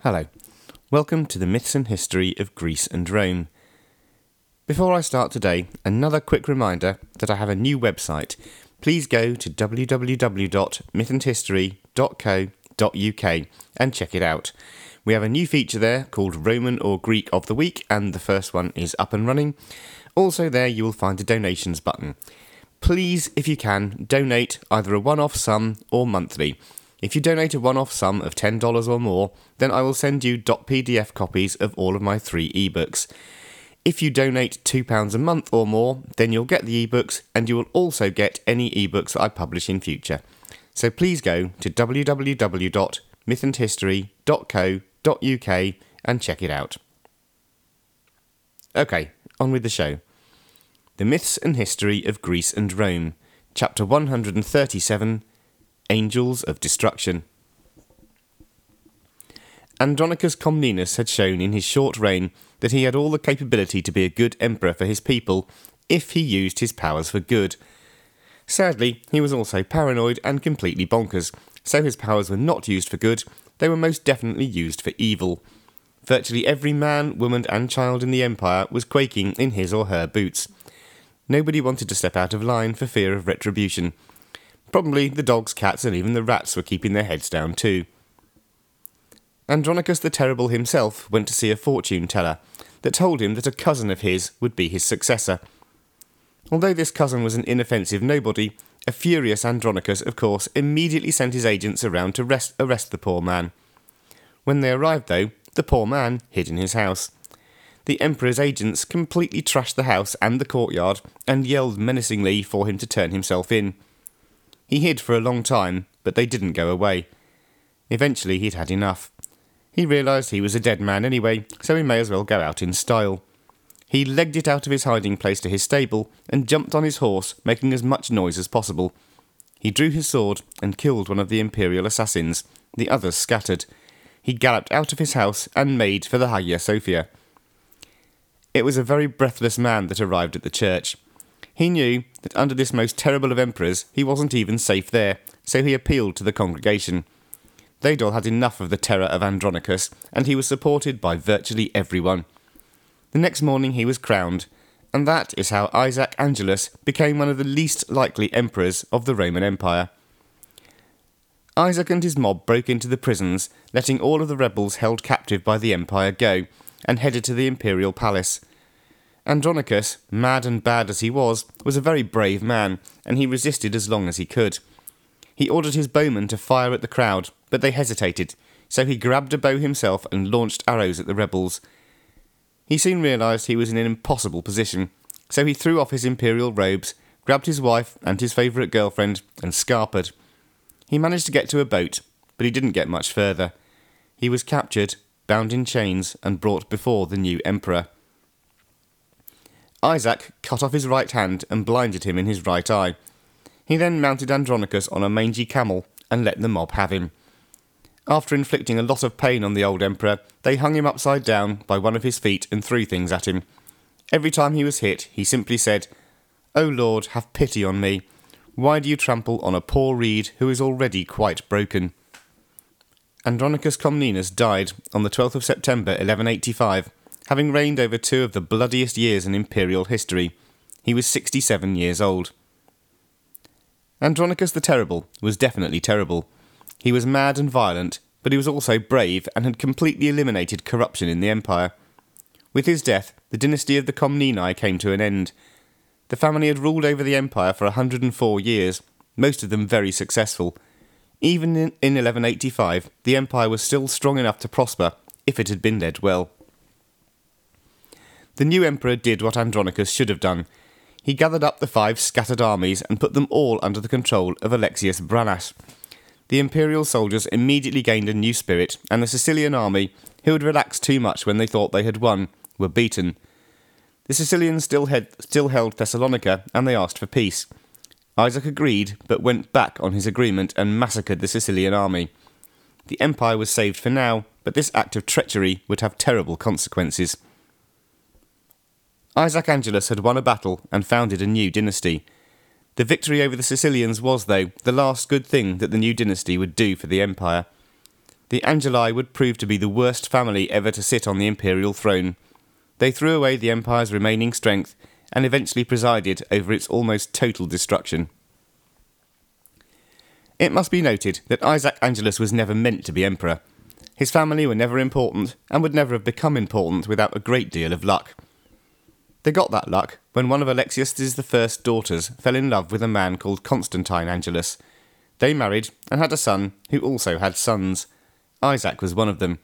Hello. Welcome to the Myths and History of Greece and Rome. Before I start today, another quick reminder that I have a new website. Please go to www.mythandhistory.co.uk and check it out. We have a new feature there called Roman or Greek of the Week, and the first one is up and running. Also, there you will find a donations button. Please, if you can, donate either a one off sum or monthly. If you donate a one off sum of $10 or more, then I will send you .pdf copies of all of my three ebooks. If you donate £2 a month or more, then you'll get the ebooks and you will also get any ebooks that I publish in future. So please go to www.mythandhistory.co.uk and check it out. Okay, on with the show. The Myths and History of Greece and Rome, Chapter 137 Angels of Destruction. Andronicus Comnenus had shown in his short reign that he had all the capability to be a good emperor for his people if he used his powers for good. Sadly, he was also paranoid and completely bonkers, so his powers were not used for good, they were most definitely used for evil. Virtually every man, woman, and child in the empire was quaking in his or her boots. Nobody wanted to step out of line for fear of retribution. Probably the dogs, cats, and even the rats were keeping their heads down too. Andronicus the Terrible himself went to see a fortune teller that told him that a cousin of his would be his successor. Although this cousin was an inoffensive nobody, a furious Andronicus, of course, immediately sent his agents around to rest, arrest the poor man. When they arrived, though, the poor man hid in his house. The Emperor's agents completely trashed the house and the courtyard and yelled menacingly for him to turn himself in. He hid for a long time, but they didn't go away. Eventually, he'd had enough. He realised he was a dead man anyway, so he may as well go out in style. He legged it out of his hiding place to his stable and jumped on his horse, making as much noise as possible. He drew his sword and killed one of the imperial assassins. The others scattered. He galloped out of his house and made for the Hagia Sophia. It was a very breathless man that arrived at the church. He knew that under this most terrible of emperors, he wasn't even safe there, so he appealed to the congregation. Theodore had enough of the terror of Andronicus, and he was supported by virtually everyone. The next morning he was crowned, and that is how Isaac Angelus became one of the least likely emperors of the Roman Empire. Isaac and his mob broke into the prisons, letting all of the rebels held captive by the empire go, and headed to the imperial palace. Andronicus, mad and bad as he was, was a very brave man, and he resisted as long as he could. He ordered his bowmen to fire at the crowd, but they hesitated, so he grabbed a bow himself and launched arrows at the rebels. He soon realised he was in an impossible position, so he threw off his imperial robes, grabbed his wife and his favourite girlfriend, and scarpered. He managed to get to a boat, but he didn't get much further. He was captured, bound in chains, and brought before the new emperor. Isaac cut off his right hand and blinded him in his right eye. He then mounted Andronicus on a mangy camel and let the mob have him. After inflicting a lot of pain on the old emperor, they hung him upside down by one of his feet and threw things at him. Every time he was hit, he simply said, O Lord, have pity on me. Why do you trample on a poor reed who is already quite broken? Andronicus Comnenus died on the 12th of September 1185 having reigned over two of the bloodiest years in imperial history. He was 67 years old. Andronicus the Terrible was definitely terrible. He was mad and violent, but he was also brave and had completely eliminated corruption in the empire. With his death, the dynasty of the Comneni came to an end. The family had ruled over the empire for 104 years, most of them very successful. Even in, in 1185, the empire was still strong enough to prosper if it had been led well. The new emperor did what Andronicus should have done. He gathered up the five scattered armies and put them all under the control of Alexius Branas. The imperial soldiers immediately gained a new spirit, and the Sicilian army, who had relaxed too much when they thought they had won, were beaten. The Sicilians still, had, still held Thessalonica, and they asked for peace. Isaac agreed, but went back on his agreement and massacred the Sicilian army. The empire was saved for now, but this act of treachery would have terrible consequences. Isaac Angelus had won a battle and founded a new dynasty. The victory over the Sicilians was, though, the last good thing that the new dynasty would do for the empire. the Angeli would prove to be the worst family ever to sit on the imperial throne. They threw away the empire's remaining strength and eventually presided over its almost total destruction. It must be noted that Isaac Angelus was never meant to be emperor. His family were never important and would never have become important without a great deal of luck. They got that luck when one of Alexius' the first daughters fell in love with a man called Constantine Angelus. They married and had a son who also had sons. Isaac was one of them.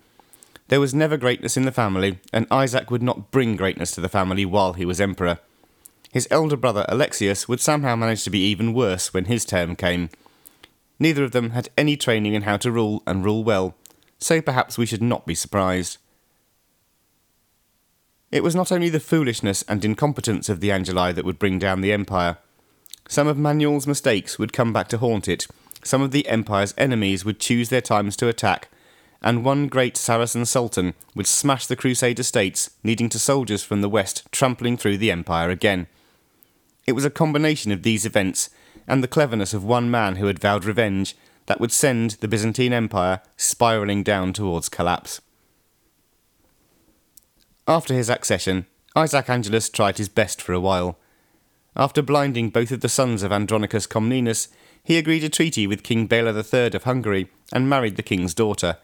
There was never greatness in the family, and Isaac would not bring greatness to the family while he was emperor. His elder brother Alexius would somehow manage to be even worse when his term came. Neither of them had any training in how to rule and rule well, so perhaps we should not be surprised. It was not only the foolishness and incompetence of the Angeli that would bring down the empire. Some of Manuel's mistakes would come back to haunt it, some of the empire's enemies would choose their times to attack, and one great Saracen sultan would smash the Crusader states, leading to soldiers from the west trampling through the empire again. It was a combination of these events and the cleverness of one man who had vowed revenge that would send the Byzantine Empire spiralling down towards collapse. After his accession, Isaac Angelus tried his best for a while. After blinding both of the sons of Andronicus Comnenus, he agreed a treaty with King Bela III of Hungary and married the king's daughter.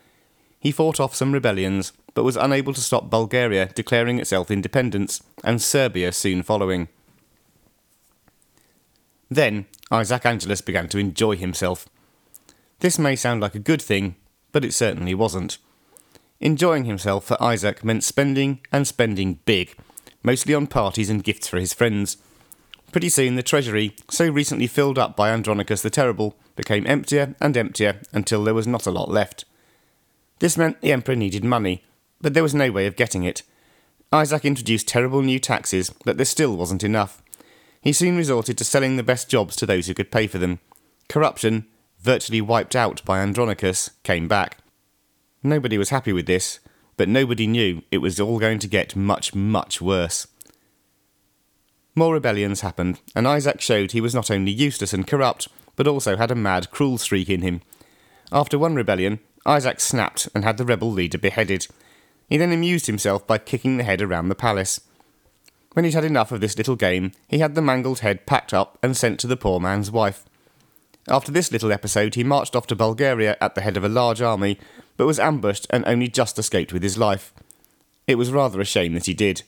He fought off some rebellions, but was unable to stop Bulgaria declaring itself independence, and Serbia soon following. Then Isaac Angelus began to enjoy himself. This may sound like a good thing, but it certainly wasn't. Enjoying himself for Isaac meant spending and spending big, mostly on parties and gifts for his friends. Pretty soon the treasury, so recently filled up by Andronicus the Terrible, became emptier and emptier until there was not a lot left. This meant the emperor needed money, but there was no way of getting it. Isaac introduced terrible new taxes, but there still wasn't enough. He soon resorted to selling the best jobs to those who could pay for them. Corruption, virtually wiped out by Andronicus, came back. Nobody was happy with this, but nobody knew it was all going to get much, much worse. More rebellions happened, and Isaac showed he was not only useless and corrupt, but also had a mad, cruel streak in him. After one rebellion, Isaac snapped and had the rebel leader beheaded. He then amused himself by kicking the head around the palace. When he'd had enough of this little game, he had the mangled head packed up and sent to the poor man's wife. After this little episode, he marched off to Bulgaria at the head of a large army, but was ambushed and only just escaped with his life. It was rather a shame that he did.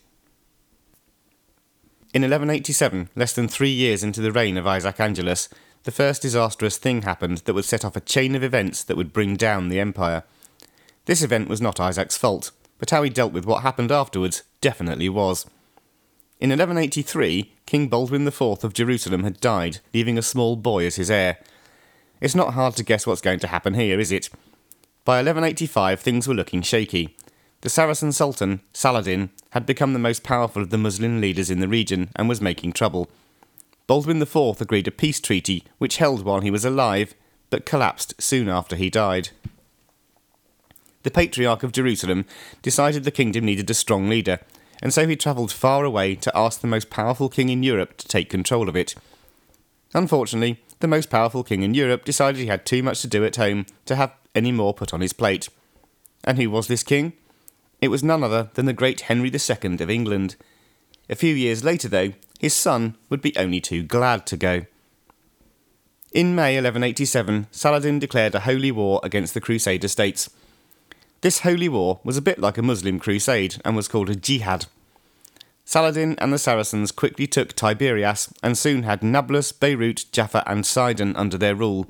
In 1187, less than three years into the reign of Isaac Angelus, the first disastrous thing happened that would set off a chain of events that would bring down the empire. This event was not Isaac's fault, but how he dealt with what happened afterwards definitely was. In 1183, King Baldwin IV of Jerusalem had died, leaving a small boy as his heir. It's not hard to guess what's going to happen here, is it? By 1185, things were looking shaky. The Saracen Sultan, Saladin, had become the most powerful of the Muslim leaders in the region and was making trouble. Baldwin IV agreed a peace treaty which held while he was alive, but collapsed soon after he died. The Patriarch of Jerusalem decided the kingdom needed a strong leader, and so he travelled far away to ask the most powerful king in Europe to take control of it. Unfortunately, the most powerful king in Europe decided he had too much to do at home to have any more put on his plate. And who was this king? It was none other than the great Henry II of England. A few years later, though, his son would be only too glad to go. In May 1187, Saladin declared a holy war against the Crusader states, this holy war was a bit like a Muslim crusade and was called a jihad. Saladin and the Saracens quickly took Tiberias and soon had Nablus, Beirut, Jaffa, and Sidon under their rule.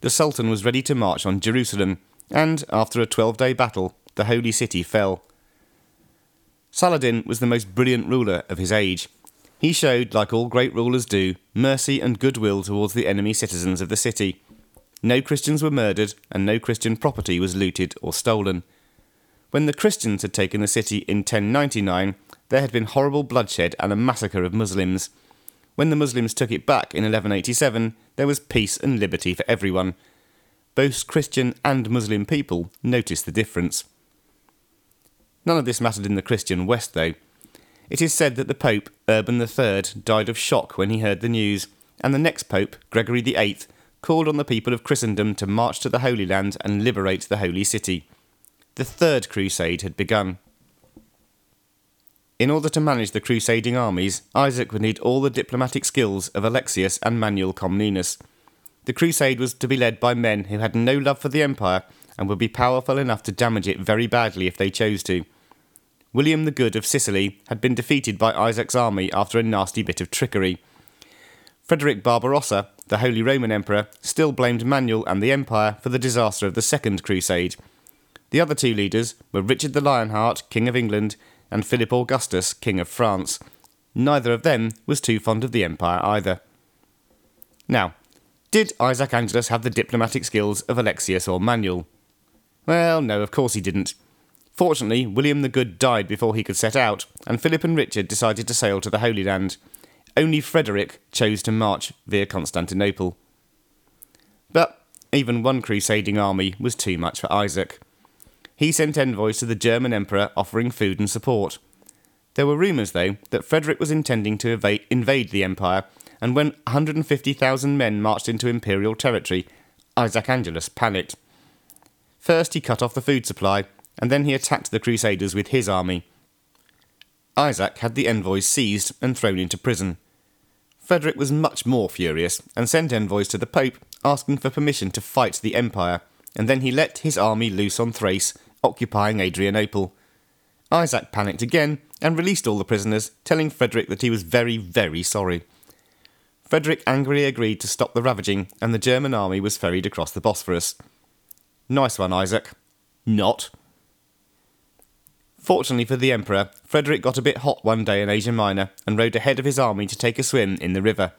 The Sultan was ready to march on Jerusalem, and after a 12 day battle, the holy city fell. Saladin was the most brilliant ruler of his age. He showed, like all great rulers do, mercy and goodwill towards the enemy citizens of the city no Christians were murdered, and no Christian property was looted or stolen. When the Christians had taken the city in 1099, there had been horrible bloodshed and a massacre of Muslims. When the Muslims took it back in 1187, there was peace and liberty for everyone. Both Christian and Muslim people noticed the difference. None of this mattered in the Christian West, though. It is said that the Pope, Urban III, died of shock when he heard the news, and the next Pope, Gregory VIII, called on the people of Christendom to march to the Holy Land and liberate the Holy City. The Third Crusade had begun. In order to manage the crusading armies, Isaac would need all the diplomatic skills of Alexius and Manuel Comnenus. The crusade was to be led by men who had no love for the empire and would be powerful enough to damage it very badly if they chose to. William the Good of Sicily had been defeated by Isaac's army after a nasty bit of trickery. Frederick Barbarossa, the Holy Roman Emperor, still blamed Manuel and the Empire for the disaster of the Second Crusade. The other two leaders were Richard the Lionheart, King of England, and Philip Augustus, King of France. Neither of them was too fond of the Empire either. Now, did Isaac Angelus have the diplomatic skills of Alexius or Manuel? Well, no, of course he didn't. Fortunately, William the Good died before he could set out, and Philip and Richard decided to sail to the Holy Land. Only Frederick chose to march via Constantinople. But even one crusading army was too much for Isaac. He sent envoys to the German emperor offering food and support. There were rumours, though, that Frederick was intending to invade the empire and when 150,000 men marched into imperial territory, Isaac Angelus panicked. First, he cut off the food supply, and then he attacked the Crusaders with his army. Isaac had the envoys seized and thrown into prison. Frederick was much more furious and sent envoys to the Pope asking for permission to fight the Empire, and then he let his army loose on Thrace, occupying Adrianople. Isaac panicked again and released all the prisoners, telling Frederick that he was very, very sorry. Frederick angrily agreed to stop the ravaging, and the German army was ferried across the Bosphorus. Nice one, Isaac. Not. Fortunately for the Emperor, Frederick got a bit hot one day in Asia Minor and rode ahead of his army to take a swim in the river.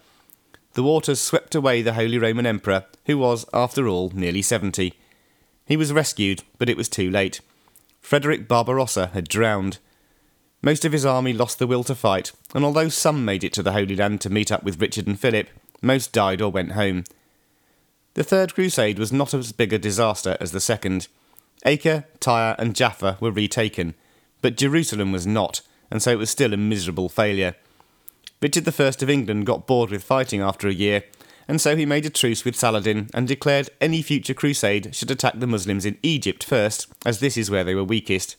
The waters swept away the Holy Roman Emperor, who was, after all, nearly seventy. He was rescued, but it was too late. Frederick Barbarossa had drowned. Most of his army lost the will to fight, and although some made it to the Holy Land to meet up with Richard and Philip, most died or went home. The Third Crusade was not as big a disaster as the Second. Acre, Tyre, and Jaffa were retaken, but Jerusalem was not, and so it was still a miserable failure. Richard I of England got bored with fighting after a year, and so he made a truce with Saladin and declared any future crusade should attack the Muslims in Egypt first, as this is where they were weakest.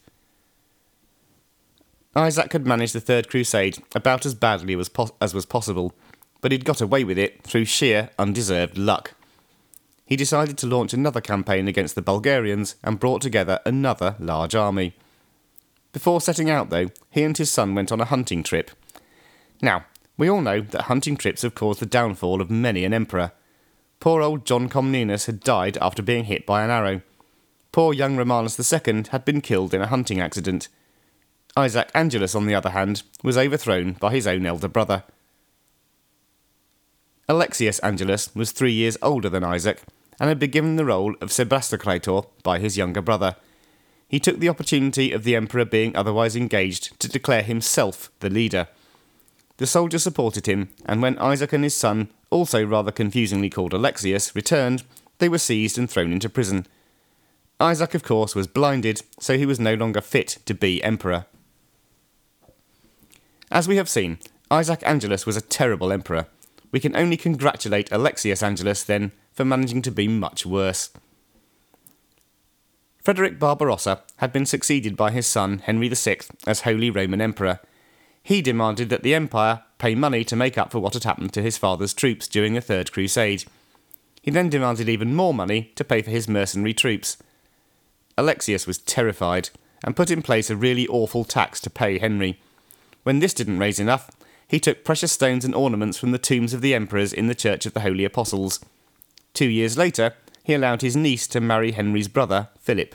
Isaac had managed the Third Crusade about as badly as, pos- as was possible, but he'd got away with it through sheer undeserved luck. He decided to launch another campaign against the Bulgarians and brought together another large army. Before setting out, though, he and his son went on a hunting trip. Now, we all know that hunting trips have caused the downfall of many an emperor. Poor old John Comnenus had died after being hit by an arrow. Poor young Romanus II had been killed in a hunting accident Isaac Angelus, on the other hand, was overthrown by his own elder brother. Alexius Angelus was three years older than Isaac and had been given the role of Sebastocrator by his younger brother. He took the opportunity of the emperor being otherwise engaged to declare himself the leader. The soldiers supported him, and when Isaac and his son, also rather confusingly called Alexius, returned, they were seized and thrown into prison. Isaac, of course, was blinded, so he was no longer fit to be emperor. As we have seen, Isaac Angelus was a terrible emperor. We can only congratulate Alexius Angelus, then, for managing to be much worse. Frederick Barbarossa had been succeeded by his son Henry VI as Holy Roman Emperor. He demanded that the Empire pay money to make up for what had happened to his father's troops during the Third Crusade. He then demanded even more money to pay for his mercenary troops. Alexius was terrified and put in place a really awful tax to pay Henry. When this didn't raise enough, he took precious stones and ornaments from the tombs of the emperors in the Church of the Holy Apostles. Two years later, he allowed his niece to marry Henry's brother, Philip.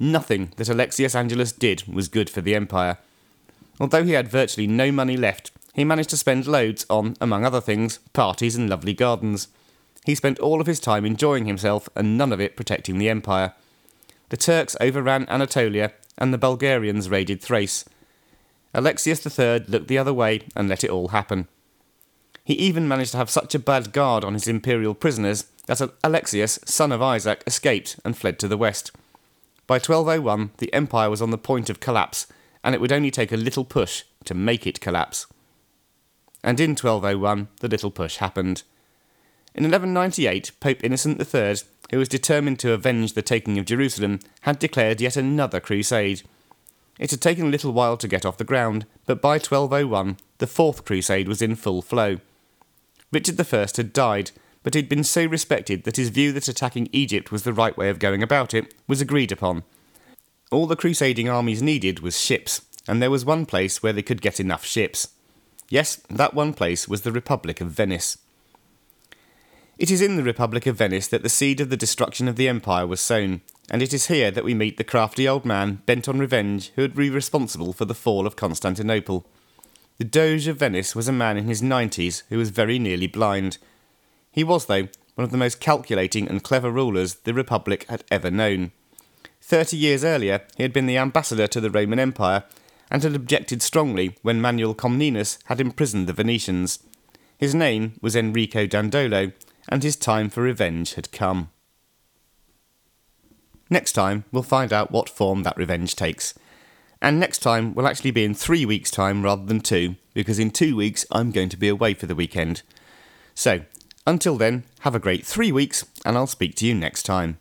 Nothing that Alexius Angelus did was good for the empire. Although he had virtually no money left, he managed to spend loads on, among other things, parties and lovely gardens. He spent all of his time enjoying himself and none of it protecting the empire. The Turks overran Anatolia and the Bulgarians raided Thrace. Alexius III looked the other way and let it all happen. He even managed to have such a bad guard on his imperial prisoners that Alexius, son of Isaac, escaped and fled to the west. By 1201, the empire was on the point of collapse, and it would only take a little push to make it collapse. And in 1201, the little push happened. In 1198, Pope Innocent III, who was determined to avenge the taking of Jerusalem, had declared yet another crusade. It had taken a little while to get off the ground, but by 1201, the Fourth Crusade was in full flow. Richard I had died, but he had been so respected that his view that attacking Egypt was the right way of going about it was agreed upon. All the crusading armies needed was ships, and there was one place where they could get enough ships. Yes, that one place was the Republic of Venice. It is in the Republic of Venice that the seed of the destruction of the Empire was sown, and it is here that we meet the crafty old man bent on revenge who would be responsible for the fall of Constantinople. The Doge of Venice was a man in his nineties who was very nearly blind. He was, though, one of the most calculating and clever rulers the Republic had ever known. Thirty years earlier, he had been the ambassador to the Roman Empire and had objected strongly when Manuel Comnenus had imprisoned the Venetians. His name was Enrico Dandolo, and his time for revenge had come. Next time, we'll find out what form that revenge takes. And next time we'll actually be in three weeks' time rather than two, because in two weeks I'm going to be away for the weekend. So, until then, have a great three weeks, and I'll speak to you next time.